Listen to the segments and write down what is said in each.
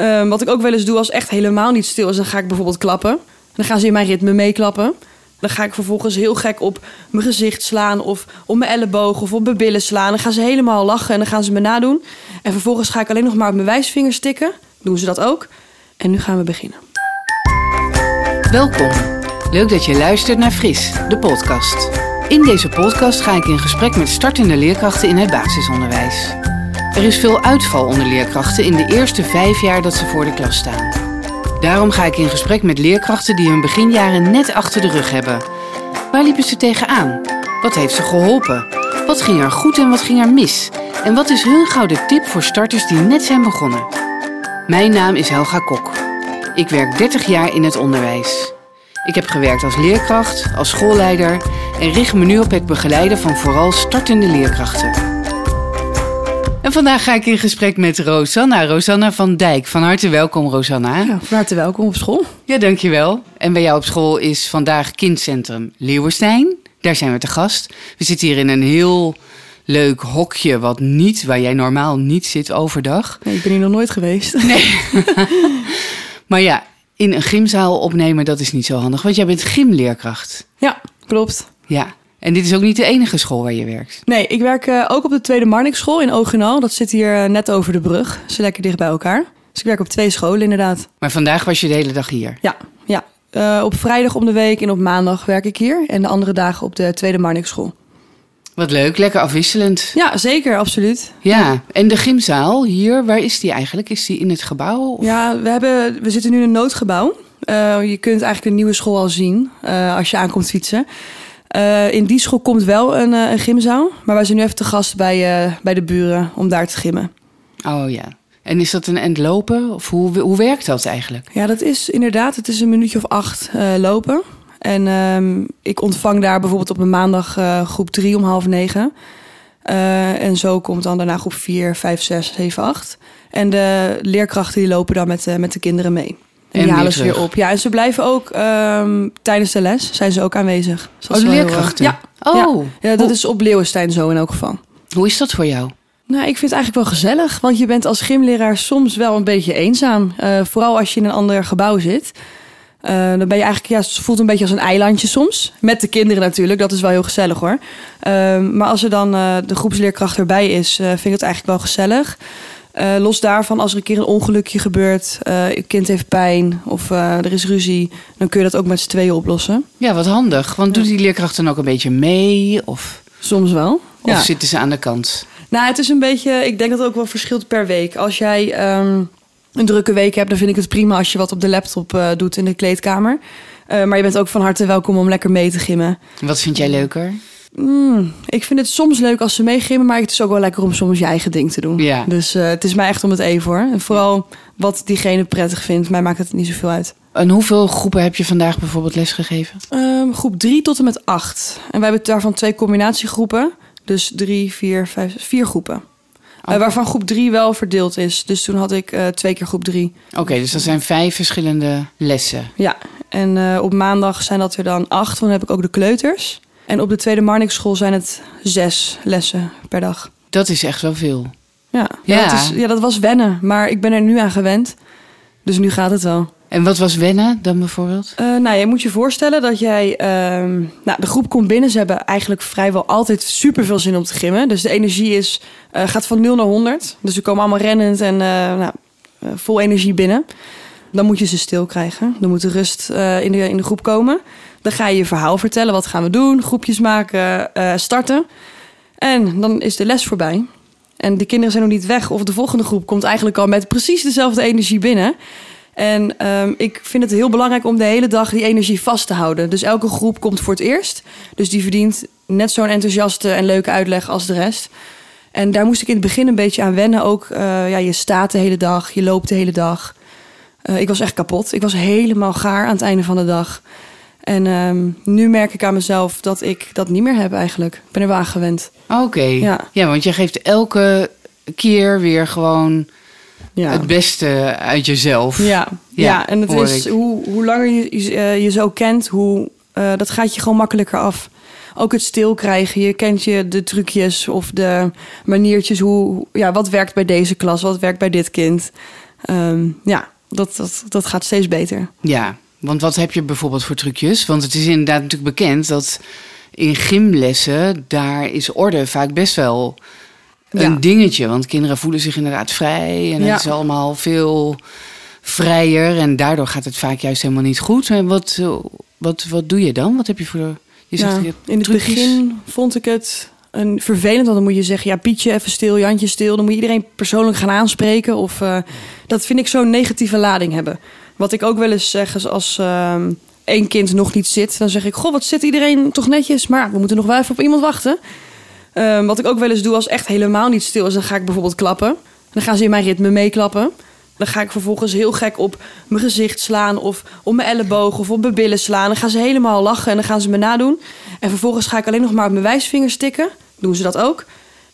Ehm, wat ik ook wel eens doe als echt helemaal niet stil is, dan ga ik bijvoorbeeld klappen. Dan gaan ze in mijn ritme meeklappen. Dan ga ik vervolgens heel gek op mijn gezicht slaan of op mijn elleboog of op mijn billen slaan. Dan gaan ze helemaal lachen en dan gaan ze me nadoen. En vervolgens ga ik alleen nog maar op mijn wijsvinger stikken. Doen ze dat ook. En nu gaan we beginnen. Welkom. Leuk dat je luistert naar Fris, de podcast. In deze podcast ga ik in gesprek met startende leerkrachten in het basisonderwijs. Er is veel uitval onder leerkrachten in de eerste vijf jaar dat ze voor de klas staan. Daarom ga ik in gesprek met leerkrachten die hun beginjaren net achter de rug hebben. Waar liepen ze tegenaan? Wat heeft ze geholpen? Wat ging er goed en wat ging er mis? En wat is hun gouden tip voor starters die net zijn begonnen? Mijn naam is Helga Kok. Ik werk 30 jaar in het onderwijs. Ik heb gewerkt als leerkracht, als schoolleider en richt me nu op het begeleiden van vooral startende leerkrachten. En vandaag ga ik in gesprek met Rosanna, Rosanna van Dijk. Van harte welkom, Rosanna. Ja, van harte welkom op school. Ja, dankjewel. En bij jou op school is vandaag kindcentrum Leeuwenstein. Daar zijn we te gast. We zitten hier in een heel leuk hokje, wat niet, waar jij normaal niet zit overdag. Nee, ik ben hier nog nooit geweest. Nee. maar ja, in een gymzaal opnemen, dat is niet zo handig, want jij bent gymleerkracht. Ja, klopt. Ja, en dit is ook niet de enige school waar je werkt. Nee, ik werk uh, ook op de Tweede Marnixschool in Ogenal. Dat zit hier uh, net over de brug. Ze lekker dicht bij elkaar. Dus ik werk op twee scholen inderdaad. Maar vandaag was je de hele dag hier? Ja, ja. Uh, op vrijdag om de week en op maandag werk ik hier. En de andere dagen op de Tweede Marnixschool. Wat leuk, lekker afwisselend. Ja, zeker, absoluut. Ja, en de gymzaal hier, waar is die eigenlijk? Is die in het gebouw? Of? Ja, we, hebben, we zitten nu in een noodgebouw. Je kunt eigenlijk een nieuwe school al zien als je aankomt fietsen. Uh, in die school komt wel een, een, gymzaal. Maar wij zijn nu even te gast bij, bij de buren om daar te gymmen. Oh ja. En is dat een end lopen? Of hoe, hoe werkt dat eigenlijk? Ja, dat is inderdaad. Het is een minuutje of acht lopen. En um, ik ontvang daar bijvoorbeeld op een maandag uh, groep 3 om half negen. Uh, en zo komt dan daarna groep 4, 5, 6, 7, 8. En de leerkrachten die lopen dan met, uh, met de kinderen mee. En, die halen ze weer op. Ja, en ze blijven ook um, tijdens de les zijn ze ook aanwezig. Dus oh, de leerkrachten? ja. Oh. Ja, ja dat oh. is op Leeuwenstein zo in elk geval. Hoe is dat voor jou? Nou, ik vind het eigenlijk wel gezellig. Want je bent als gymleraar soms wel een beetje eenzaam. Uh, vooral als je in een ander gebouw zit. Uh, dan ben je eigenlijk, ja, het voelt een beetje als een eilandje soms. Met de kinderen natuurlijk, dat is wel heel gezellig hoor. Uh, maar als er dan uh, de groepsleerkracht erbij is, vind ik het eigenlijk wel gezellig. Los daarvan, als er een keer een ongelukje gebeurt, een kind heeft pijn of er is ruzie, dan kun je dat ook met z'n tweeën oplossen. Ja, wat handig. Want doet die leerkracht dan ook een beetje mee? Of, Soms wel. of ja. zitten ze aan de kant? Nou, het is een beetje, ik denk dat het ook wel verschilt per week. Als jij. Um, een drukke week hebt, dan vind ik het prima als je wat op de laptop uh, doet in de kleedkamer. Uh, maar je bent ook van harte welkom om lekker mee te gimmen. Wat vind jij leuker? Mm, ik vind het soms leuk als ze meegimmen, maar het is ook wel lekker om soms je eigen ding te doen. Ja. Dus uh, het is mij echt om het even hoor. En vooral wat diegene prettig vindt, mij maakt het niet zoveel uit. En hoeveel groepen heb je vandaag bijvoorbeeld lesgegeven? Um, groep 3 tot en met 8. En wij hebben daarvan twee combinatiegroepen. Dus drie, vier, vijf, vier groepen. Uh, waarvan groep 3 wel verdeeld is. Dus toen had ik uh, twee keer groep 3. Oké, okay, dus dat zijn vijf verschillende lessen. Ja, en op maandag zijn dat er dan acht, want dan heb ik ook de kleuters. En op de tweede Marnix-school zijn het zes lessen per dag. Dat is echt wel veel. Ja, ja. ja, dat, is, ja dat was wennen, maar ik ben er nu aan gewend. Dus nu gaat het wel. En wat was wennen dan bijvoorbeeld? Uh, nou, je moet je voorstellen dat jij... Uh, nou, de groep komt binnen. Ze hebben eigenlijk vrijwel altijd super veel zin om te gimmen. Dus de energie is, uh, gaat van 0 naar 100. Dus ze komen allemaal rennend en nou, vol energie binnen. Dan moet je ze stil krijgen. Dan moet de rust in, de, in de groep komen. Dan ga je je verhaal vertellen. Wat gaan we doen? Groepjes maken, starten. En dan is de les voorbij. En de kinderen zijn nog niet weg. Of de volgende groep komt eigenlijk al met precies dezelfde energie binnen... En um, ik vind het heel belangrijk om de hele dag die energie vast te houden. Dus elke groep komt voor het eerst. Dus die verdient net zo'n enthousiaste en leuke uitleg als de rest. En daar moest ik in het begin een beetje aan wennen. Ook, uh, ja, je staat de hele dag, je loopt de hele dag. Uh, ik was echt kapot. Ik was helemaal gaar aan het einde van de dag. En um, nu merk ik aan mezelf dat ik dat niet meer heb eigenlijk. Ik ben er wel aan gewend. Oké. Okay. Ja. ja, want je geeft elke keer weer gewoon ja. het beste uit jezelf. Ja, ja, ja en het is hoe, hoe langer je uh, je zo kent, hoe uh, dat gaat je gewoon makkelijker af. Ook het stil krijgen. Je kent je de trucjes of de maniertjes. Hoe, ja, wat werkt bij deze klas? Wat werkt bij dit kind? Ehm, ja, dat, dat, dat gaat steeds beter. Ja, want wat heb je bijvoorbeeld voor trucjes? Want het is inderdaad natuurlijk bekend dat in gymlessen, daar is orde vaak best wel een Ja. dingetje. Want kinderen voelen zich inderdaad vrij en Ja. het is allemaal veel vrijer. En daardoor gaat het vaak juist helemaal niet goed. En wat, eh, wat, wat doe je dan? Wat heb je voor... Je zegt, Ja, je hebt in het trucjes. begin vond ik het een vervelend, want dan moet je zeggen, ja, Pietje even stil, Jantje stil. Dan moet je iedereen persoonlijk gaan aanspreken. Of eh, dat vind ik zo'n negatieve lading hebben. Wat ik ook wel eens zeg is als ehm, één kind nog niet zit, dan zeg ik, goh, wat zit iedereen toch netjes? Maar we moeten nog wel even op iemand wachten. Ehm, wat ik ook wel eens doe als echt helemaal niet stil is, dan ga ik bijvoorbeeld klappen. Dan gaan ze in mijn ritme meeklappen. Dan ga ik vervolgens heel gek op mijn gezicht slaan of op mijn elleboog of op mijn billen slaan. Dan gaan ze helemaal lachen en dan gaan ze me nadoen. En vervolgens ga ik alleen nog maar op mijn wijsvinger stikken. Doen ze dat ook.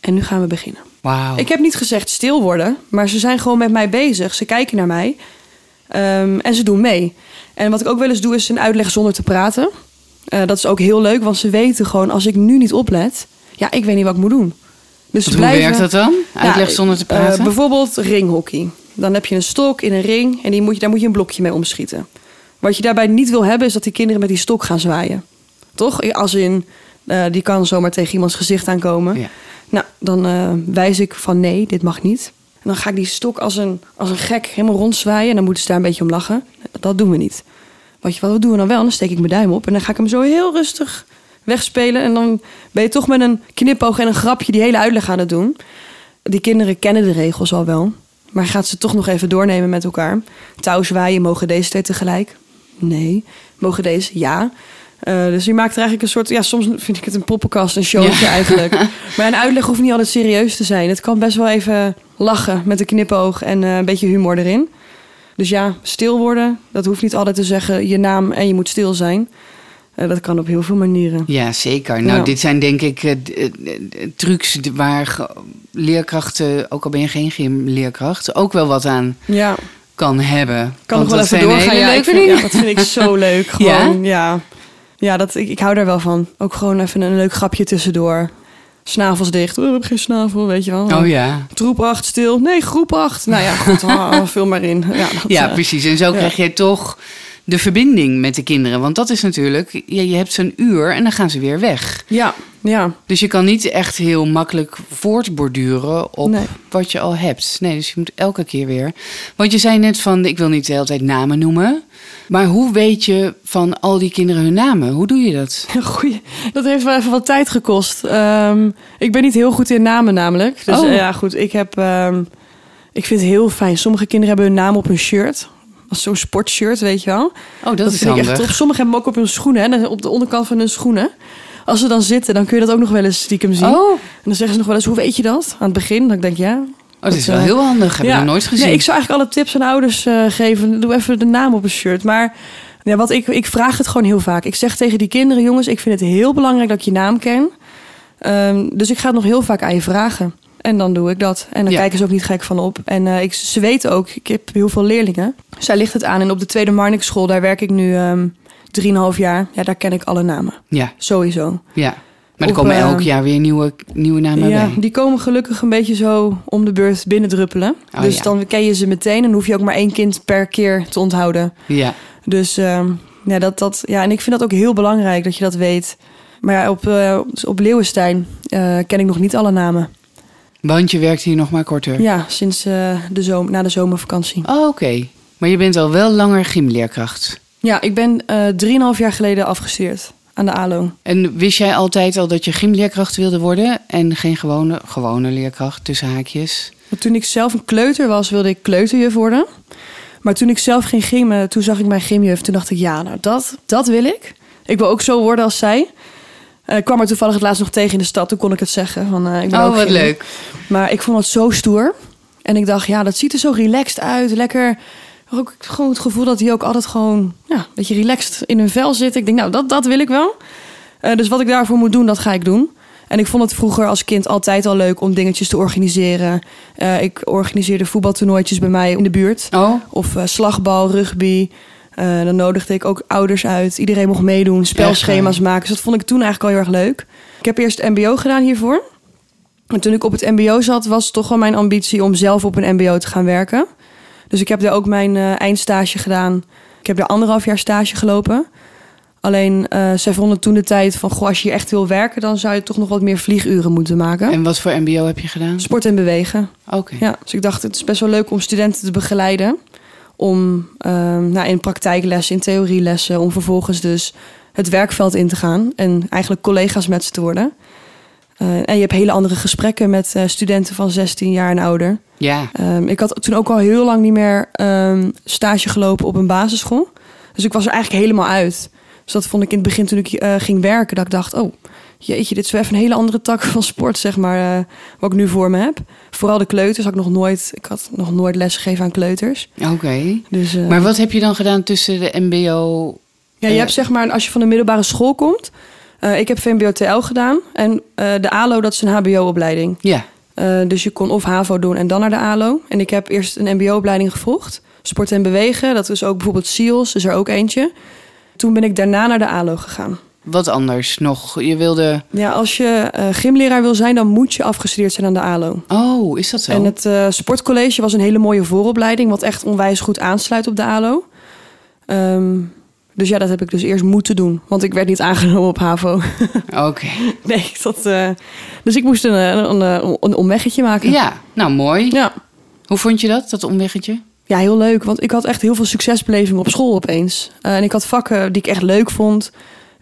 En nu gaan we beginnen. Wauw. Ik heb niet gezegd stil worden, maar ze zijn gewoon met mij bezig. Ze kijken naar mij Ehm, en ze doen mee. En wat ik ook wel eens doe is een uitleg zonder te praten. Eh, dat is ook heel leuk, want ze weten gewoon als ik nu niet oplet, ja, ik weet niet wat ik moet doen. Dus ze Hoe blijven- werkt dat dan? Uitleg ja, zonder te eh, praten? bijvoorbeeld ringhockey. Dan heb je een stok in een ring en die moet je, daar moet je een blokje mee omschieten. Wat je daarbij niet wil hebben is dat die kinderen met die stok gaan zwaaien. Toch? Als in, eh, die kan zomaar tegen iemands gezicht aankomen. Ja. Nou, dan wijs ik van nee, dit mag niet. Dan ga ik die stok als een, als een gek helemaal rondzwaaien. En dan moeten ze daar een beetje om lachen. Dat doen we niet. Wat, wat doen we dan wel? Dan steek ik mijn duim op en dan ga ik hem zo heel rustig wegspelen. En dan ben je toch met een knipoog en een grapje die hele uitleg aan het doen. Die kinderen kennen de regels al wel. Maar gaat ze toch nog even doornemen met elkaar. Touw zwaaien, mogen deze twee tegelijk? Nee. Mogen deze? Ja. Eh, dus je maakt er eigenlijk een soort... Ja, soms vind ik het een poppenkast, een showtje Ja. eigenlijk. Maar een uitleg hoeft niet altijd serieus te zijn. Het kan best wel even lachen met een knipoog en eh, een beetje humor erin. Dus ja, stil worden, dat hoeft niet altijd te zeggen je naam en je moet stil zijn. Eh, dat kan op heel veel manieren. Ja, zeker. Nou, Ja. dit zijn denk ik trucs waar leerkrachten, ook al ben je geen gymleerkracht, ook wel wat aan Ja, kan hebben. kan nog wel even doorgaan. hele Ja, ik leuke vind, ja, dingen. dat vind ik zo leuk. Gewoon, ja. Ja, dat, ik, ik hou daar wel van. Ook gewoon even een leuk grapje tussendoor. Snavels dicht. Oh, ik heb geen snavel, weet je wel. Oh ja. Troep 8 stil. Nee, groep 8. Nou ja, goed, ah, vul maar in. Ja, dat, Ja, eh, precies. En zo ja. krijg je toch de verbinding met de kinderen. Want dat is natuurlijk, ja, je hebt zo'n uur en dan gaan ze weer weg. ja, ja. Dus je kan niet echt heel makkelijk voortborduren op Nee. wat je al hebt. Nee, dus je moet elke keer weer. Want je zei net van, ik wil niet de hele tijd namen noemen. Maar hoe weet je van al die kinderen hun namen? Hoe doe je dat? Goeie. Dat heeft wel even wat tijd gekost. Ehm, ik ben niet heel goed in namen namelijk. Dus Oh. eh, ja, goed. Ik heb... ehm, ik vind het heel fijn. Sommige kinderen hebben hun naam op hun shirt. Als zo'n sportshirt, weet je wel. Oh, dat, is vind ik echt top. Sommigen hebben hem ook op hun schoenen. Hè, op de onderkant van hun schoenen. Als ze dan zitten, dan kun je dat ook nog wel eens stiekem zien. Oh, En dan zeggen ze nog wel eens, hoe weet je dat? Aan het begin, dan denk ik, ja. Oh dat is wel eh, heel handig. Heb ik nog nooit gezien. Nee, ik zou eigenlijk alle tips aan ouders eh, geven. Doe even de naam op een shirt. Maar ja, wat ik, ik vraag het gewoon heel vaak. Ik zeg tegen die kinderen, jongens, ik vind het heel belangrijk dat ik je naam ken. Ehm, dus ik ga het nog heel vaak aan je vragen. En dan doe ik dat. En dan Ja. kijken ze ook niet gek van op. En eh, ik, ze weten ook, ik heb heel veel leerlingen. Zij ligt het aan. En op de Tweede Marnix school, daar werk ik nu ehm drieënhalf jaar. Ja, daar ken ik alle namen. Ja, Sowieso. ja. Maar er Op, komen elk jaar weer nieuwe, nieuwe namen ja, bij. die komen gelukkig een beetje zo om de beurt binnendruppelen. Oh, dus ja. dan ken je ze meteen. En hoef je ook maar één kind per keer te onthouden. Ja. Dus ehm, ja, dat, dat, ja, en ik vind dat ook heel belangrijk dat je dat weet. Maar ja, op, eh, op Leeuwenstein eh, ken ik nog niet alle namen. Want je werkt hier nog maar korter. Ja, sinds eh, de zomer, na de zomervakantie. Oh, oké. Maar je bent al wel langer gymleerkracht. Ja, ik ben drieënhalf jaar geleden afgestudeerd aan de ALO. En wist jij altijd al dat je gymleerkracht wilde worden en geen gewone, gewone leerkracht tussen haakjes? Want toen ik zelf een kleuter was, wilde ik kleuterjuf worden. Maar toen ik zelf ging gymmen, toen zag ik mijn gymjuf. Toen dacht ik, ja, nou dat, dat wil ik. Ik wil ook zo worden als zij. Eh, ik kwam er toevallig het laatst nog tegen in de stad. Toen kon ik het zeggen. Van, eh, ik ben Oh, ook wat leuk. Maar ik vond het zo stoer. En ik dacht, ja, dat ziet er zo relaxed uit. Lekker. Ook gewoon het gevoel dat die ook altijd gewoon ja, een beetje relaxed in hun vel zitten. Ik denk, nou, dat, dat wil ik wel. Eh, dus wat ik daarvoor moet doen, dat ga ik doen. En ik vond het vroeger als kind altijd al leuk om dingetjes te organiseren. Eh, ik organiseerde voetbaltoernooitjes bij mij in de buurt. Oh, Of eh, slagbal, rugby. Dan nodigde ik ook ouders uit. Iedereen mocht meedoen, spelschema's maken. Dus dat vond ik toen eigenlijk al heel erg leuk. Ik heb eerst MBO gedaan hiervoor. En toen ik op het MBO zat, was toch wel mijn ambitie om zelf op een MBO te gaan werken. Dus ik heb daar ook mijn eh, eindstage gedaan. Ik heb daar anderhalf jaar stage gelopen. Alleen, eh zij vonden toen de tijd van... Goh, als je hier echt wil werken... dan zou je toch nog wat meer vlieguren moeten maken. En wat voor mbo heb je gedaan? Sport en bewegen. Oké. Ja, dus ik dacht, het is best wel leuk om studenten te begeleiden. Om ehm, nou, in praktijklessen, in theorielessen... om vervolgens dus het werkveld in te gaan... en eigenlijk collega's met ze te worden. Eh, en je hebt hele andere gesprekken met eh, studenten van 16 jaar en ouder. Ja. Ehm, ik had toen ook al heel lang niet meer ehm, stage gelopen op een basisschool. Dus ik was er eigenlijk helemaal uit. Dus dat vond ik in het begin toen ik eh, ging werken... dat ik dacht, oh, jeetje, dit is wel even een hele andere tak van sport, zeg maar... wat ik nu voor me heb. Vooral de kleuters had ik nog nooit... Ik had nog nooit les gegeven aan kleuters. Oké. Dus, Maar wat heb je dan gedaan tussen de mbo... Ja, je hebt zeg maar, als je van de middelbare school komt... eh, ik heb VMBO-TL gedaan. En eh, de ALO, dat is een hbo-opleiding. Ja. Eh, dus je kon of HAVO doen en dan naar de ALO. En ik heb eerst een mbo-opleiding gevolgd. Sport en bewegen, dat is ook bijvoorbeeld SEALS, is er ook eentje. Toen ben ik daarna naar de ALO gegaan. Wat anders nog? Je wilde... Ja, als je gymleraar wil zijn, dan moet je afgestudeerd zijn aan de ALO. Oh, is dat zo? En het sportcollege was een hele mooie vooropleiding... wat echt onwijs goed aansluit op de ALO. Ehm, dus ja, dat heb ik dus eerst moeten doen. Want ik werd niet aangenomen op HAVO. Oké. nee, dat, eh, dus ik moest een, een, een, een omweggetje maken. Ja, nou mooi. ja. Hoe vond je dat, dat omweggetje? Ja, heel leuk. Want ik had echt heel veel succesbeleving op school opeens. Eh, en ik had vakken die ik echt leuk vond.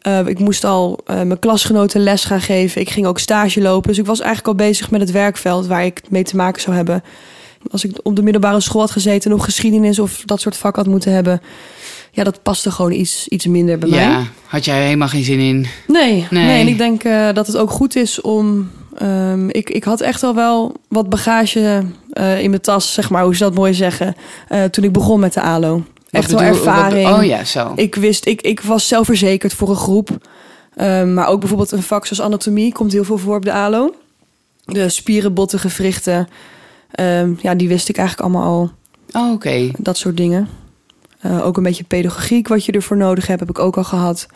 Eh, ik moest al eh, mijn klasgenoten les gaan geven. Ik ging ook stage lopen. Dus ik was eigenlijk al bezig met het werkveld waar ik mee te maken zou hebben. Als ik op de middelbare school had gezeten, nog geschiedenis of dat soort vak had moeten hebben. Ja, dat paste gewoon iets, iets minder bij mij. Ja, had jij helemaal geen zin in? Nee, nee. Nee. en ik denk eh, dat het ook goed is om. ehm, ik, ik had echt al wel wat bagage eh, in mijn tas, zeg maar, hoe ze dat mooi zeggen. eh, toen ik begon met de ALO. Echt wel wat- ervaring. oh ja, zo. Ik wist, ik, ik was zelfverzekerd voor een groep. Ehm, maar ook bijvoorbeeld een vak zoals anatomie komt heel veel voor op de ALO. De spieren, botten, gewrichten. Ehm, ja, die wist ik eigenlijk allemaal al. Oh, Oké. Dat soort dingen. Eh, ook een beetje pedagogiek, wat je ervoor nodig hebt, heb ik ook al gehad.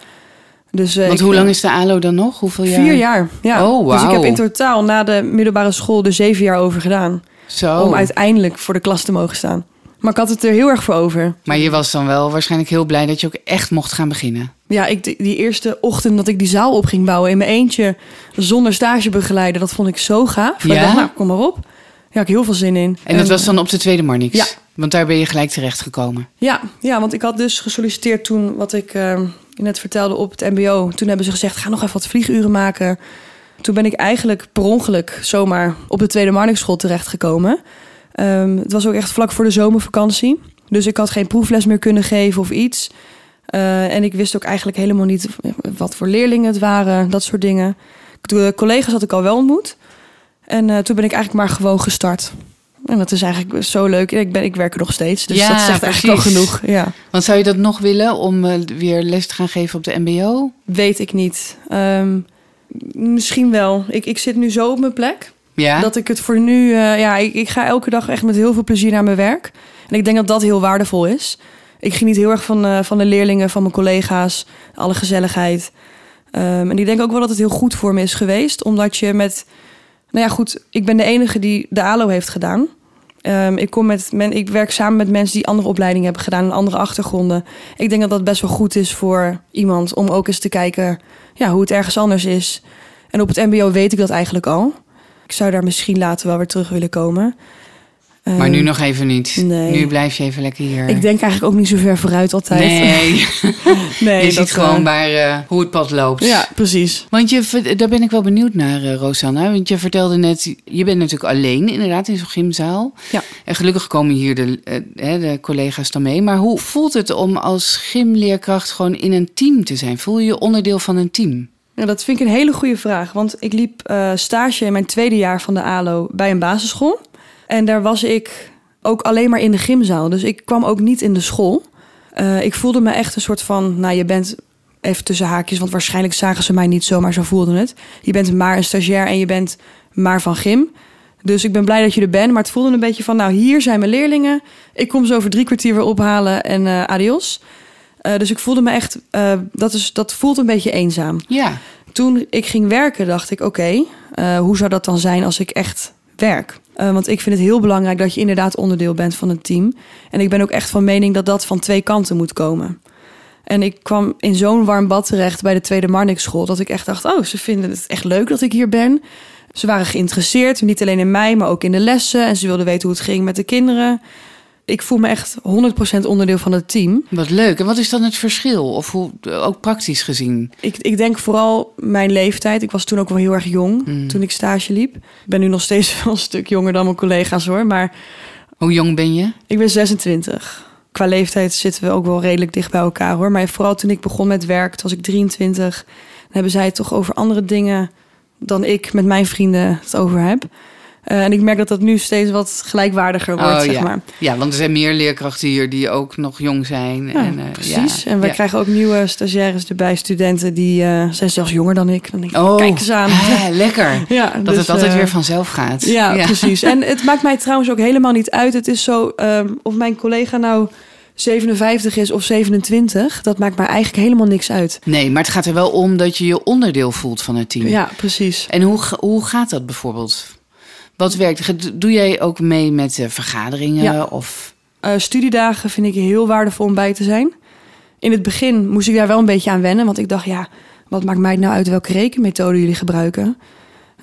Dus, eh, Want hoe lang is de ALO dan nog? Hoeveel jaar? Vier jaar, ja. Oh, Dus ik heb in totaal na de middelbare school er zeven jaar over gedaan. Zo. Om uiteindelijk voor de klas te mogen staan. Maar ik had het er heel erg voor over. Maar je was dan wel waarschijnlijk heel blij dat je ook echt mocht gaan beginnen. Ja, ik, die eerste ochtend dat ik die zaal op ging bouwen in mijn eentje... zonder stagebegeleider, dat vond ik zo gaaf. Ja? Ik dacht, nou, kom maar op. Ja, ik heel veel zin in. En dat was dan op de tweede Marnix? Ja. Want daar ben je gelijk terecht gekomen. Ja, ja, want ik had dus gesolliciteerd toen, wat ik eh, net vertelde op het mbo. Toen hebben ze gezegd, ga nog even wat vlieguren maken. Toen ben ik eigenlijk per ongeluk zomaar op de Tweede Marnixschool terechtgekomen. Ehm het was ook echt vlak voor de zomervakantie. Dus ik had geen proefles meer kunnen geven of iets. Eh, en ik wist ook eigenlijk helemaal niet wat voor leerlingen het waren, dat soort dingen. De collega's had ik al wel ontmoet. En eh, toen ben ik eigenlijk maar gewoon gestart. En dat is eigenlijk zo leuk. Ik, ben, ik werk er nog steeds, dus Ja, dat zegt eigenlijk al genoeg. Ja. Want zou je dat nog willen om eh, weer les te gaan geven op de mbo? Weet ik niet. Ehm, misschien wel. Ik, ik zit nu zo op mijn plek. Ja? Dat ik het voor nu... eh, ja, ik, ik ga elke dag echt met heel veel plezier naar mijn werk. En ik denk dat dat heel waardevol is. Ik geniet heel erg van, eh, van de leerlingen, van mijn collega's. Alle gezelligheid. Ehm, en ik denk ook wel dat het heel goed voor me is geweest. Omdat je met... Nou ja, goed. Ik ben de enige die de ALO heeft gedaan. Ehm, ik, kom met men, ik werk samen met mensen die andere opleidingen hebben gedaan... en andere achtergronden. Ik denk dat dat best wel goed is voor iemand... om ook eens te kijken ja, hoe het ergens anders is. En op het mbo weet ik dat eigenlijk al. Ik zou daar misschien later wel weer terug willen komen. Maar Ehm, nu nog even niet. nee. Nu blijf je even lekker hier. Ik denk eigenlijk ook niet zo ver vooruit altijd. Nee, nee je ziet gewoon eh, waar, eh, hoe het pad loopt. Ja, precies. Want je, daar ben ik wel benieuwd naar, eh, Rosanna. Want je vertelde net, je bent natuurlijk alleen inderdaad in zo'n gymzaal. Ja. En gelukkig komen hier de, eh, de collega's dan mee. Maar hoe voelt het om als gymleerkracht gewoon in een team te zijn? Voel je je onderdeel van een team? Ja, dat vind ik een hele goede vraag. Want ik liep eh, stage in mijn tweede jaar van de ALO bij een basisschool. En daar was ik ook alleen maar in de gymzaal. Dus ik kwam ook niet in de school. Eh, ik voelde me echt een soort van... Nou, je bent even tussen haakjes... want waarschijnlijk zagen ze mij niet zo, maar zo voelden het. Je bent maar een stagiair en je bent maar van gym. Dus ik ben blij dat je er bent. Maar het voelde een beetje van... Nou, hier zijn mijn leerlingen. Ik kom ze over drie kwartier weer ophalen en eh, adios. Eh, dus ik voelde me echt... dat, is, dat voelt een beetje eenzaam Ja, toen ik ging werken, dacht ik: oké, hoe zou dat dan zijn als ik echt werk? Uh, want ik vind het heel belangrijk dat je inderdaad onderdeel bent van het team. En ik ben ook echt van mening dat dat van twee kanten moet komen. En ik kwam in zo'n warm bad terecht bij de Tweede Marnix School... dat ik echt dacht, oh, ze vinden het echt leuk dat ik hier ben. Ze waren geïnteresseerd, niet alleen in mij, maar ook in de lessen. En ze wilden weten hoe het ging met de kinderen ik voel me echt 100% onderdeel van het team. Wat leuk. En wat is dan het verschil? Of hoe, ook praktisch gezien? Ik, ik denk vooral mijn leeftijd. Ik was toen ook wel heel erg jong hmm. toen ik stage liep. Ik ben nu nog steeds wel een stuk jonger dan mijn collega's hoor. Maar hoe jong ben je? Ik ben 26. Qua leeftijd zitten we ook wel redelijk dicht bij elkaar hoor. Maar vooral toen ik begon met werk, toen was ik 23. Dan hebben zij het toch over andere dingen dan ik met mijn vrienden het over heb. Uh, en ik merk dat dat nu steeds wat gelijkwaardiger wordt, oh, zeg ja. maar. Ja, want er zijn meer leerkrachten hier die ook nog jong zijn. Ja, en, uh, precies. Ja. En we krijgen ook nieuwe stagiaires erbij, studenten die uh, zijn zelfs jonger dan ik. Dan denk ik, oh, kijk eens aan. Hè, lekker. ja, dat dus, het altijd weer vanzelf gaat. Ja, precies. En het maakt mij trouwens ook helemaal niet uit. Het is zo, um, of mijn collega nou 57 is of 27, dat maakt mij eigenlijk helemaal niks uit. Nee, maar het gaat er wel om dat je je onderdeel voelt van het team. Ja, precies. En hoe, hoe gaat dat bijvoorbeeld? Wat werkt? Doe jij ook mee met uh, vergaderingen? Ja. Of? Uh, studiedagen vind ik heel waardevol om bij te zijn. In het begin moest ik daar wel een beetje aan wennen, want ik dacht, ja, wat maakt mij nou uit welke rekenmethode jullie gebruiken?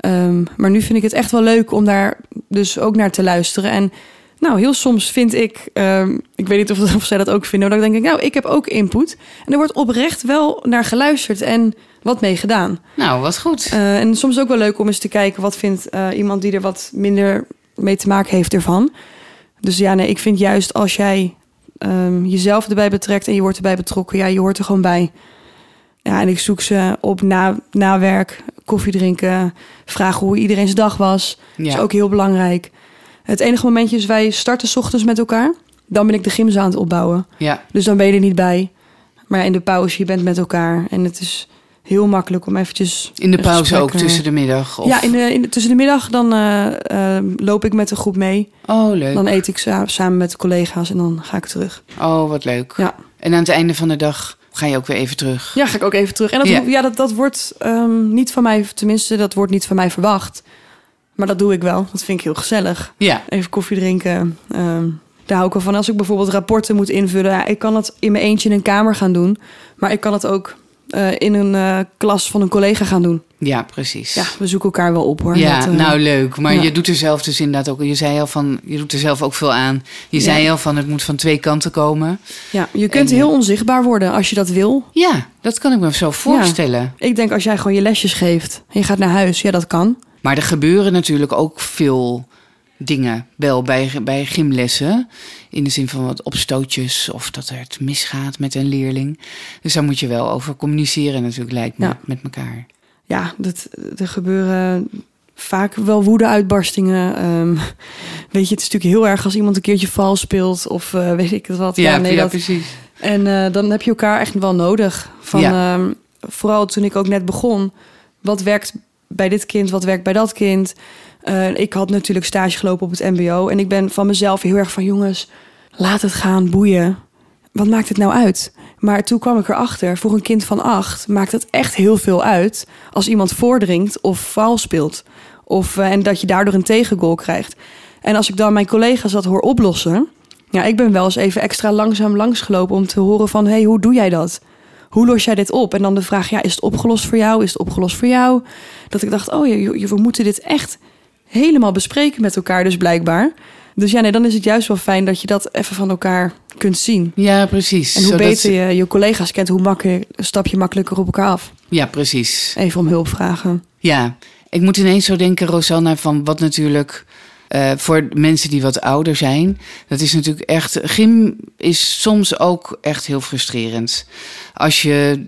Um, maar nu vind ik het echt wel leuk om daar dus ook naar te luisteren. En nou, heel soms vind ik, um, ik weet niet of, of zij dat ook vinden, maar dan denk ik, nou, ik heb ook input. En er wordt oprecht wel naar geluisterd en wat mee gedaan. Nou, wat goed. Uh, en soms ook wel leuk om eens te kijken, wat vindt uh, iemand die er wat minder mee te maken heeft ervan. Dus ja, nee, ik vind juist als jij um, jezelf erbij betrekt en je wordt erbij betrokken, ja, je hoort er gewoon bij. Ja, en ik zoek ze op na, na werk, koffie drinken, vragen hoe iedereen's dag was. Ja. Dat is ook heel belangrijk. Het enige momentje is, wij starten s ochtends met elkaar. Dan ben ik de gyms aan het opbouwen. Ja. Dus dan ben je er niet bij. Maar in de pauze, je bent met elkaar. En het is heel makkelijk om eventjes... In de pauze ook, tussen de middag? Of? Ja, in de, in tussen de middag dan uh, uh, loop ik met de groep mee. Oh, leuk. Dan eet ik samen met de collega's en dan ga ik terug. Oh, wat leuk. Ja. En aan het einde van de dag ga je ook weer even terug? Ja, ga ik ook even terug. En dat, ja. ja dat, dat wordt um, niet van mij, tenminste, dat wordt niet van mij verwacht. Maar dat doe ik wel. Dat vind ik heel gezellig. Ja. Even koffie drinken. Um, daar hou ik wel van. Als ik bijvoorbeeld rapporten moet invullen, ja, ik kan het in mijn eentje in een kamer gaan doen. Maar ik kan het ook uh, in een uh, klas van een collega gaan doen. Ja, precies. Ja, we zoeken elkaar wel op hoor. Ja, uh, nou leuk. Maar ja. je doet er zelf dus inderdaad ook. Je zei al van, je doet er zelf ook veel aan. Je ja. zei al van, het moet van twee kanten komen. Ja, je kunt en, heel onzichtbaar worden als je dat wil. Ja, dat kan ik me zo voorstellen. Ja. Ik denk als jij gewoon je lesjes geeft en je gaat naar huis, ja, dat kan. Maar er gebeuren natuurlijk ook veel dingen wel bij, bij gymlessen. In de zin van wat opstootjes of dat er het misgaat met een leerling. Dus daar moet je wel over communiceren natuurlijk, lijkt me, ja. met elkaar. Ja, dat, er gebeuren vaak wel woede-uitbarstingen. Um, weet je, het is natuurlijk heel erg als iemand een keertje vals speelt of uh, weet ik het wat. Ja, ja, nee, ja dat, precies. En uh, dan heb je elkaar echt wel nodig. Van, ja. um, vooral toen ik ook net begon. Wat werkt bij dit kind, wat werkt bij dat kind? Uh, ik had natuurlijk stage gelopen op het MBO. En ik ben van mezelf heel erg van jongens, laat het gaan, boeien. Wat maakt het nou uit? Maar toen kwam ik erachter, voor een kind van acht maakt het echt heel veel uit als iemand voordringt of vals speelt. Of, uh, en dat je daardoor een tegengoal krijgt. En als ik dan mijn collega's dat hoor oplossen. Ja, ik ben wel eens even extra langzaam langsgelopen om te horen van... hé, hey, hoe doe jij dat? Hoe los jij dit op? En dan de vraag, ja, is het opgelost voor jou? Is het opgelost voor jou? Dat ik dacht, oh, je, we moeten dit echt helemaal bespreken met elkaar dus blijkbaar. Dus ja, nee, dan is het juist wel fijn dat je dat even van elkaar kunt zien. Ja, precies. En hoe Zodat beter je je collega's kent, hoe makkelijk, stap je makkelijker op elkaar af. Ja, precies. Even om hulp vragen. Ja, ik moet ineens zo denken, Rosanna, van wat natuurlijk... Uh, voor mensen die wat ouder zijn, dat is natuurlijk echt. Gym is soms ook echt heel frustrerend. Als je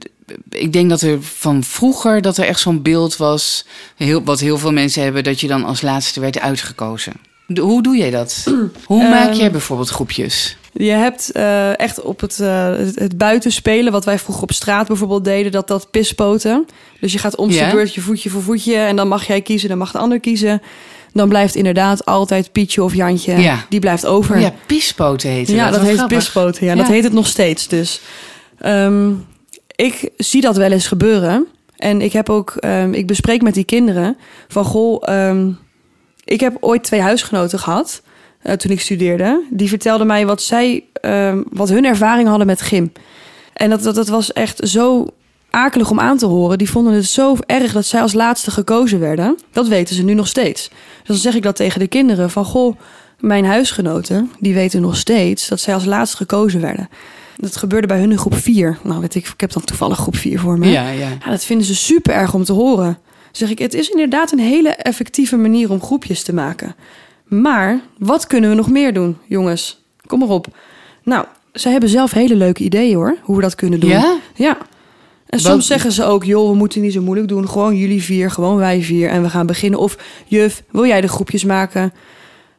ik denk dat er van vroeger dat er echt zo'n beeld was, heel, wat heel veel mensen hebben, dat je dan als laatste werd uitgekozen. De, hoe doe jij dat? Hoe um, maak jij bijvoorbeeld groepjes? Je hebt uh, echt op het, uh, het, buitenspelen, wat wij vroeger op straat bijvoorbeeld deden, dat dat pispoten. Dus je gaat om ja. de beurt je voetje voor voetje en dan mag jij kiezen, dan mag de ander kiezen. Dan blijft inderdaad altijd Pietje of Jantje, ja. die blijft over. Ja, pispoten heet het. Ja, dat, dat heet pispoten. Ja, ja, dat heet het nog steeds. Dus um, ik zie dat wel eens gebeuren. En ik heb ook, um, ik bespreek met die kinderen van goh, um, Ik heb ooit twee huisgenoten gehad eh, toen ik studeerde. Die vertelden mij wat zij, ehm, wat hun ervaring hadden met gym. En dat, dat, dat was echt zo akelig om aan te horen. Die vonden het zo erg dat zij als laatste gekozen werden. Dat weten ze nu nog steeds. Dus dan zeg ik dat tegen de kinderen van goh, mijn huisgenoten, die weten nog steeds dat zij als laatste gekozen werden. Dat gebeurde bij hun in groep 4. Nou, weet ik, ik heb dan toevallig groep 4 voor me. Ja, ja. Ja, dat vinden ze super erg om te horen. Zeg ik, het is inderdaad een hele effectieve manier om groepjes te maken. Maar wat kunnen we nog meer doen, jongens? Kom maar op. Nou, ze hebben zelf hele leuke ideeën hoor, hoe we dat kunnen doen. Ja? Ja. En Wat- soms zeggen ze ook, joh, we moeten niet zo moeilijk doen. Gewoon jullie vier, gewoon wij vier. En we gaan beginnen. Of, juf, wil jij de groepjes maken?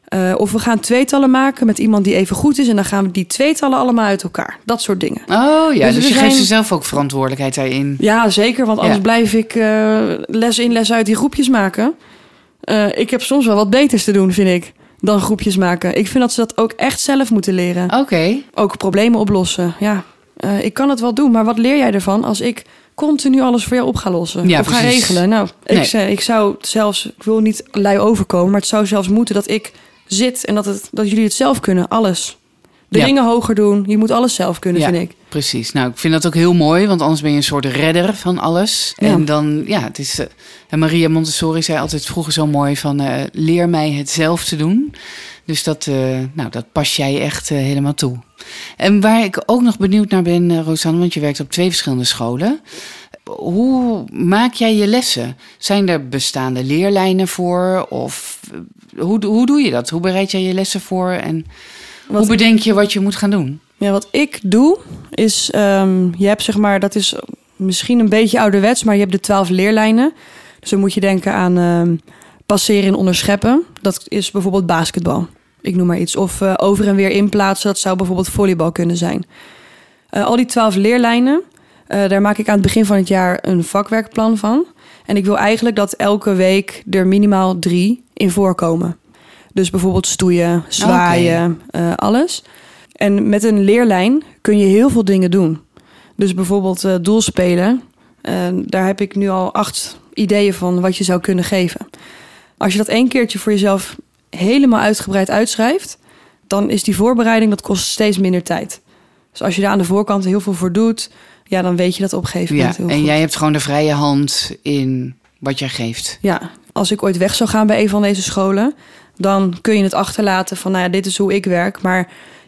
Eh, of we gaan tweetallen maken met iemand die even goed is. En dan gaan we die tweetallen allemaal uit elkaar. Dat soort dingen. Oh ja, Dus dus, je zijn- geeft ze zelf ook verantwoordelijkheid daarin. Ja, zeker. Want anders Ja. blijf ik eh, les in, les uit die groepjes maken. Eh, ik heb soms wel wat beters te doen, vind ik, dan groepjes maken. Ik vind dat ze dat ook echt zelf moeten leren. Oké. Ook problemen oplossen. Ja, ik kan het wel doen. Maar wat leer jij ervan als ik continu alles voor jou op ga lossen? Ja, of ga precies. regelen? Nou, Nee. ik, zei, ik zou zelfs... Ik wil niet lui overkomen, maar het zou zelfs moeten dat ik zit... en dat, het, dat jullie het zelf kunnen. Alles. De Ja. ringen hoger doen. Je moet alles zelf kunnen, Ja. vind ik. Precies. Nou, ik vind dat ook heel mooi, want anders ben je een soort redder van alles. Ja. En dan, ja, het is. eh, en Maria Montessori zei altijd vroeger zo mooi van eh, leer mij het zelf te doen. Dus dat, eh, nou, dat pas jij echt helemaal toe. En waar ik ook nog benieuwd naar ben, Rosanne, want je werkt op twee verschillende scholen. Hoe maak jij je lessen? Zijn er bestaande leerlijnen voor? Of eh, hoe, hoe doe je dat? Hoe bereid jij je lessen voor? En Wat- hoe bedenk je wat je moet gaan doen? Ja, wat ik doe is, ehm, je hebt zeg maar, dat is misschien een beetje ouderwets, maar je hebt de twaalf leerlijnen. Dus dan moet je denken aan ehm, passeren en onderscheppen. Dat is bijvoorbeeld basketbal. Ik noem maar iets. Of eh, over en weer inplaatsen. Dat zou bijvoorbeeld volleybal kunnen zijn. Eh, al die twaalf leerlijnen, eh, daar maak ik aan het begin van het jaar een vakwerkplan van. En ik wil eigenlijk dat elke week er minimaal drie in voorkomen. Dus bijvoorbeeld stoeien, zwaaien, eh, alles. En met een leerlijn kun je heel veel dingen doen. Dus bijvoorbeeld eh doelspelen. Daar heb ik nu al acht ideeën van wat je zou kunnen geven. Als je dat één keertje voor jezelf helemaal uitgebreid uitschrijft, dan is die voorbereiding, dat kost steeds minder tijd. Dus als je daar aan de voorkant heel veel voor doet, ja, dan weet je dat op een gegeven Ja, moment heel en goed. jij hebt gewoon de vrije hand in wat jij geeft. Ja, als ik ooit weg zou gaan bij een van deze scholen, dan kun je het achterlaten van, nou ja, dit is hoe ik werk. Maar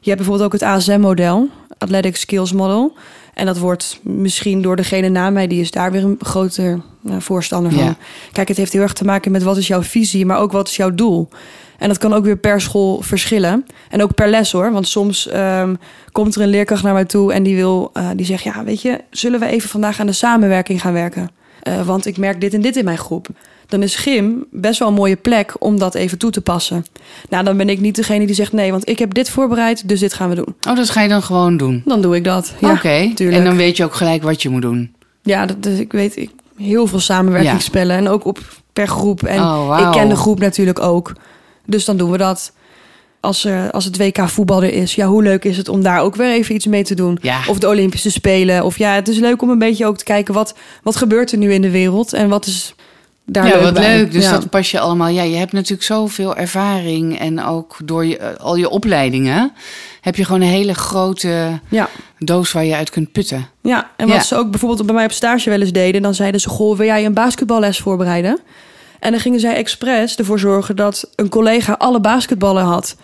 je hebt bijvoorbeeld ook het ASM-model, Athletic Skills Model. En dat wordt misschien door degene na mij, die is daar weer een groter eh, voorstander van. Ja. Kijk, het heeft heel erg te maken met wat is jouw visie, maar ook wat is jouw doel. En dat kan ook weer per school verschillen. En ook per les hoor. Want soms ehm, komt er een leerkracht naar mij toe en die wil, eh, die zegt: Ja, weet je, zullen we even vandaag aan de samenwerking gaan werken? Eh, want ik merk dit en dit in mijn groep. Dan is gym best wel een mooie plek om dat even toe te passen. Nou, dan ben ik niet degene die zegt: Nee, want ik heb dit voorbereid, dus dit gaan we doen. Oh, dat ga je dan gewoon doen. Dan doe ik dat. Ja, Oké, en dan weet je ook gelijk wat je moet doen. Ja, dat, dus ik weet ik, heel veel samenwerkingsspellen. En ook op per groep. En Oh, ik ken de groep natuurlijk ook. Dus dan doen we dat. Als, er, als het WK voetbal er is, ja, hoe leuk is het om daar ook weer even iets mee te doen? Ja. Of de Olympische Spelen. Of ja, het is leuk om een beetje ook te kijken wat, wat gebeurt er nu in de wereld en wat is daar ja, leuk wat bij. leuk. Dus Ja. dat pas je allemaal. Ja, je hebt natuurlijk zoveel ervaring. En ook door je, eh, al je opleidingen heb je gewoon een hele grote Ja. doos waar je uit kunt putten. Ja, en wat Ja. ze ook bijvoorbeeld bij mij op stage wel eens deden, dan zeiden ze: Goh, wil jij een basketballes voorbereiden? En dan gingen zij expres ervoor zorgen dat een collega alle basketballen had.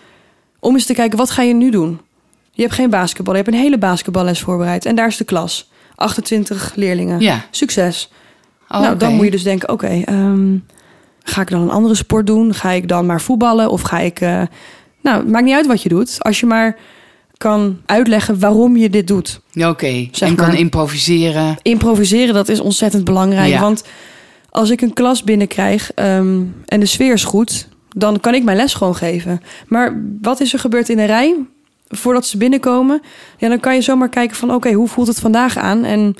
Om eens te kijken, wat ga je nu doen? Je hebt geen basketbal, je hebt een hele basketballes voorbereid. En daar is de klas. 28 leerlingen. Ja. Succes. Oh, nou, dan moet je dus denken, oké, ehm, ga ik dan een andere sport doen? Ga ik dan maar voetballen? Of ga ik... eh, Nou, het maakt niet uit wat je doet. Als je maar kan uitleggen waarom je dit doet. Oké, en kan improviseren. improviseren, dat is ontzettend belangrijk. Ja. Want als ik een klas binnenkrijg ehm, en de sfeer is goed, dan kan ik mijn les gewoon geven. Maar wat is er gebeurd in de rij voordat ze binnenkomen? Ja, dan kan je zomaar kijken van oké, hoe voelt het vandaag aan? En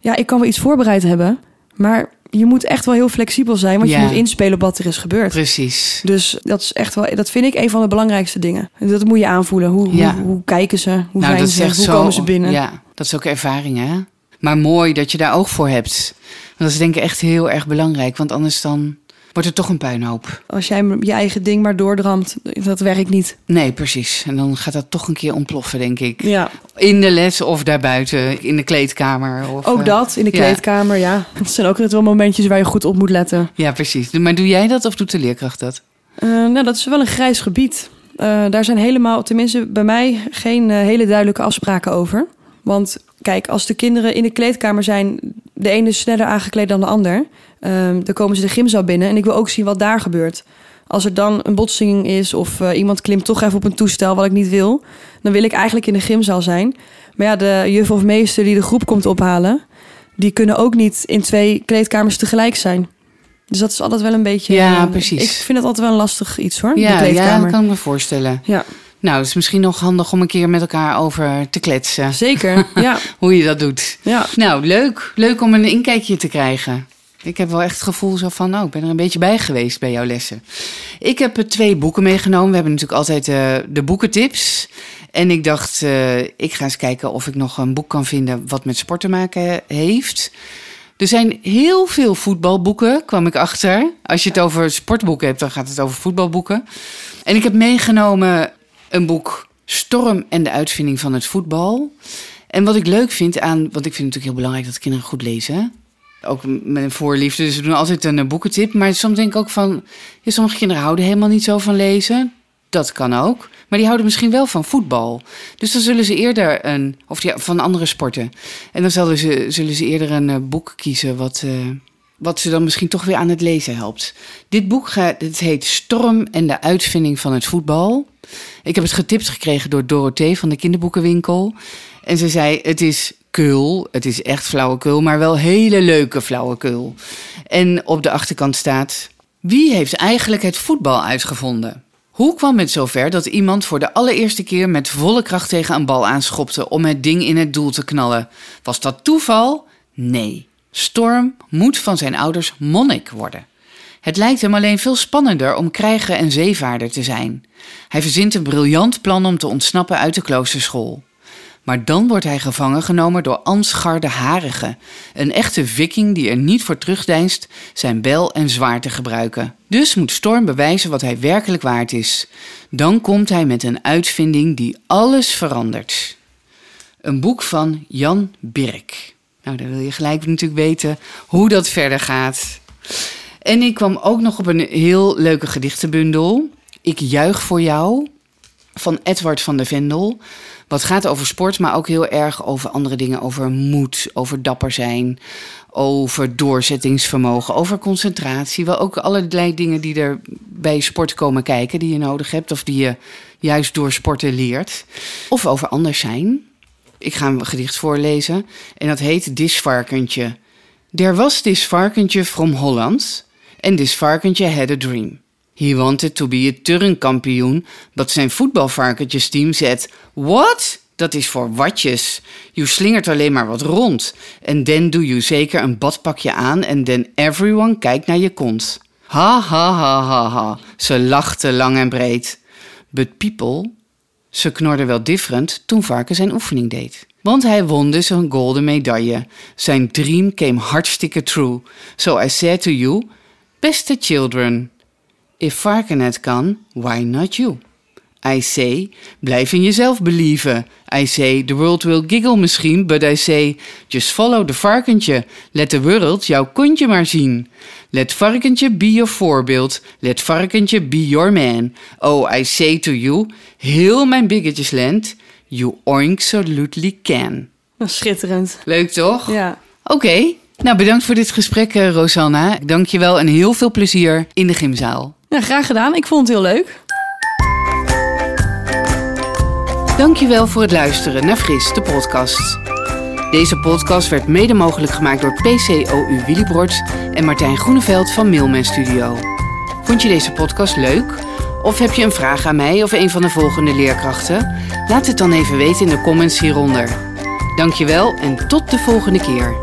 ja, ik kan wel iets voorbereid hebben, maar je moet echt wel heel flexibel zijn, want Ja. je moet inspelen op wat er is gebeurd. Precies. Dus dat is echt wel, dat vind ik een van de belangrijkste dingen. En Dat moet je aanvoelen. Hoe, Ja. hoe, hoe kijken ze? Hoe nou, zijn ze? Hoe zo. komen ze binnen? Ja, dat is ook ervaring, hè? Maar mooi dat je daar oog voor hebt. Want dat is denk ik echt heel erg belangrijk. Want anders dan wordt het toch een puinhoop. Als jij je eigen ding maar doordramt, dat werkt niet. Nee, precies. En dan gaat dat toch een keer ontploffen, denk ik. Ja, In de les of daarbuiten, in de kleedkamer. Of, ook eh, dat in de ja. kleedkamer, ja. Het zijn ook wel momentjes waar je goed op moet letten. Ja, precies. Maar doe jij dat of doet de leerkracht dat? Eh, nou, dat is wel een grijs gebied. Eh, daar zijn helemaal, tenminste bij mij, geen hele duidelijke afspraken over. Want kijk, als de kinderen in de kleedkamer zijn, de ene is sneller aangekleed dan de ander, ehm, dan komen ze de gymzaal binnen en ik wil ook zien wat daar gebeurt. Als er dan een botsing is of eh, iemand klimt toch even op een toestel wat ik niet wil, dan wil ik eigenlijk in de gymzaal zijn. Maar ja, de juf of meester die de groep komt ophalen, die kunnen ook niet in twee kleedkamers tegelijk zijn. Dus dat is altijd wel een beetje. Ja, eh, precies. Ik vind het altijd wel een lastig iets hoor. de Ja, ja, kleedkamer. dat kan ik me voorstellen. Ja, Nou, het is misschien nog handig om een keer met elkaar over te kletsen. zeker. ja, Hoe je dat doet. ja. Nou, leuk. Leuk om een inkijkje te krijgen. Ik heb wel echt het gevoel zo van, nou, ik ben er een beetje bij geweest bij jouw lessen. Ik heb eh, twee boeken meegenomen. We hebben natuurlijk altijd eh, de boekentips. En ik dacht, eh, ik ga eens kijken of ik nog een boek kan vinden wat met sport te maken heeft. Er zijn heel veel voetbalboeken, kwam ik achter. Als je het over sportboeken hebt, dan gaat het over voetbalboeken. En ik heb meegenomen een boek Storm en de uitvinding van het voetbal. En wat ik leuk vind aan, want ik vind het natuurlijk heel belangrijk dat kinderen goed lezen. Ook mijn voorliefde, dus we doen altijd een eh, boekentip. Maar soms denk ik ook van, ja, sommige kinderen houden helemaal niet zo van lezen. Dat kan ook. Maar die houden misschien wel van voetbal. Dus dan zullen ze eerder een, of ja, van andere sporten. En dan zullen ze, zullen ze eerder een eh, boek kiezen wat, eh, wat ze dan misschien toch weer aan het lezen helpt. Dit boek gaat, het heet Storm en de uitvinding van het voetbal. Ik heb het getipt gekregen door Dorothee van de kinderboekenwinkel. En ze zei, het is kul, het is echt flauwekul, maar wel hele leuke flauwekul. En op de achterkant staat, wie heeft eigenlijk het voetbal uitgevonden? Hoe kwam het zover dat iemand voor de allereerste keer met volle kracht tegen een bal aanschopte om het ding in het doel te knallen? Was dat toeval? Nee. Storm moet van zijn ouders monnik worden. Het lijkt hem alleen veel spannender om krijger en zeevaarder te zijn. Hij verzint een briljant plan om te ontsnappen uit de kloosterschool. Maar dan wordt hij gevangen genomen door Ansgar de Harige, een echte viking die er niet voor terugdeinst zijn bel en zwaard te gebruiken. Dus moet Storm bewijzen wat hij werkelijk waard is. Dan komt hij met een uitvinding die alles verandert. Een boek van Jan Birk. Nou, dan wil je gelijk natuurlijk weten hoe dat verder gaat. En ik kwam ook nog op een heel leuke gedichtenbundel. Ik juich voor jou van Edward van der Vendel. Wat gaat over sport, maar ook heel erg over andere dingen. Over moed, over dapper zijn, over doorzettingsvermogen, over concentratie. Wel ook allerlei dingen die er bij sport komen kijken, die je nodig hebt. Of die je juist door sporten leert. Of over anders zijn. Ik ga een gedicht voorlezen en dat heet Disvarkentje. Der was this varkentje from Holland and this varkentje had a dream. He wanted to be a turnkampioen, but zijn voetbalvarkentjesteam zet... What? Dat is voor watjes. Je slingert alleen maar wat rond. En dan doe je zeker een badpakje aan en then everyone kijkt naar je kont. Ha, ha, ha, ha, ha. Ze lachte lang en breed. But people, ze knorde wel different toen Varken zijn oefening deed. Want hij won dus een golden medaille. Zijn dream came hartstikke true. So I said to you, beste children, if Varken het kan, why not you? I say, blijf in jezelf believen. I say, the world will giggle misschien, but I say, just follow the varkentje. Let the world jouw kontje maar zien. Let varkentje be your voorbeeld. Let varkentje be your man. Oh, I say to you, heel mijn biggetjesland, you absolutely can. Nou, Schitterend. Leuk toch? Ja. Oké, nou bedankt voor dit gesprek, eh, Rosanna. Dank je wel en heel veel plezier in de gymzaal. ja, graag gedaan. Ik vond het heel leuk. Dankjewel voor het luisteren naar Fris, de podcast. Deze podcast werd mede mogelijk gemaakt door PCOU Willybord en Martijn Groeneveld van Mailman Studio. Vond je deze podcast leuk? Of heb je een vraag aan mij of een van de volgende leerkrachten? Laat het dan even weten in de comments hieronder. Dankjewel en tot de volgende keer.